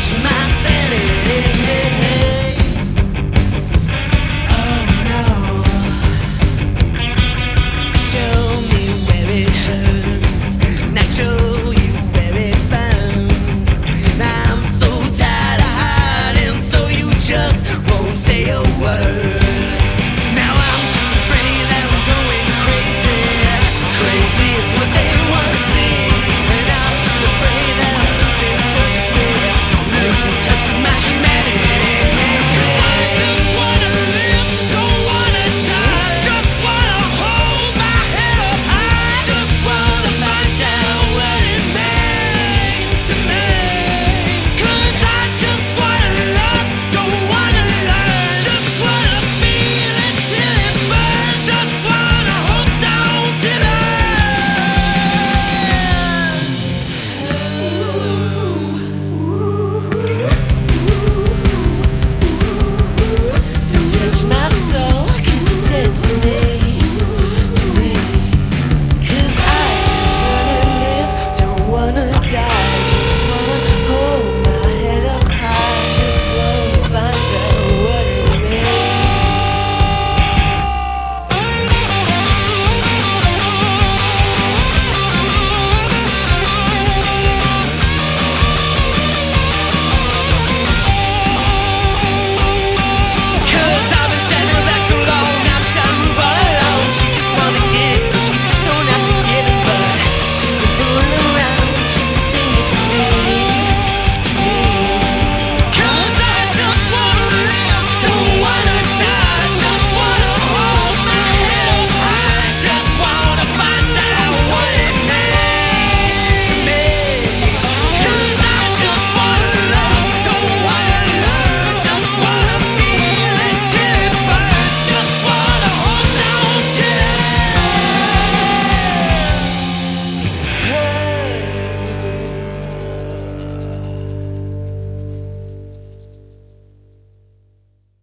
search my sanity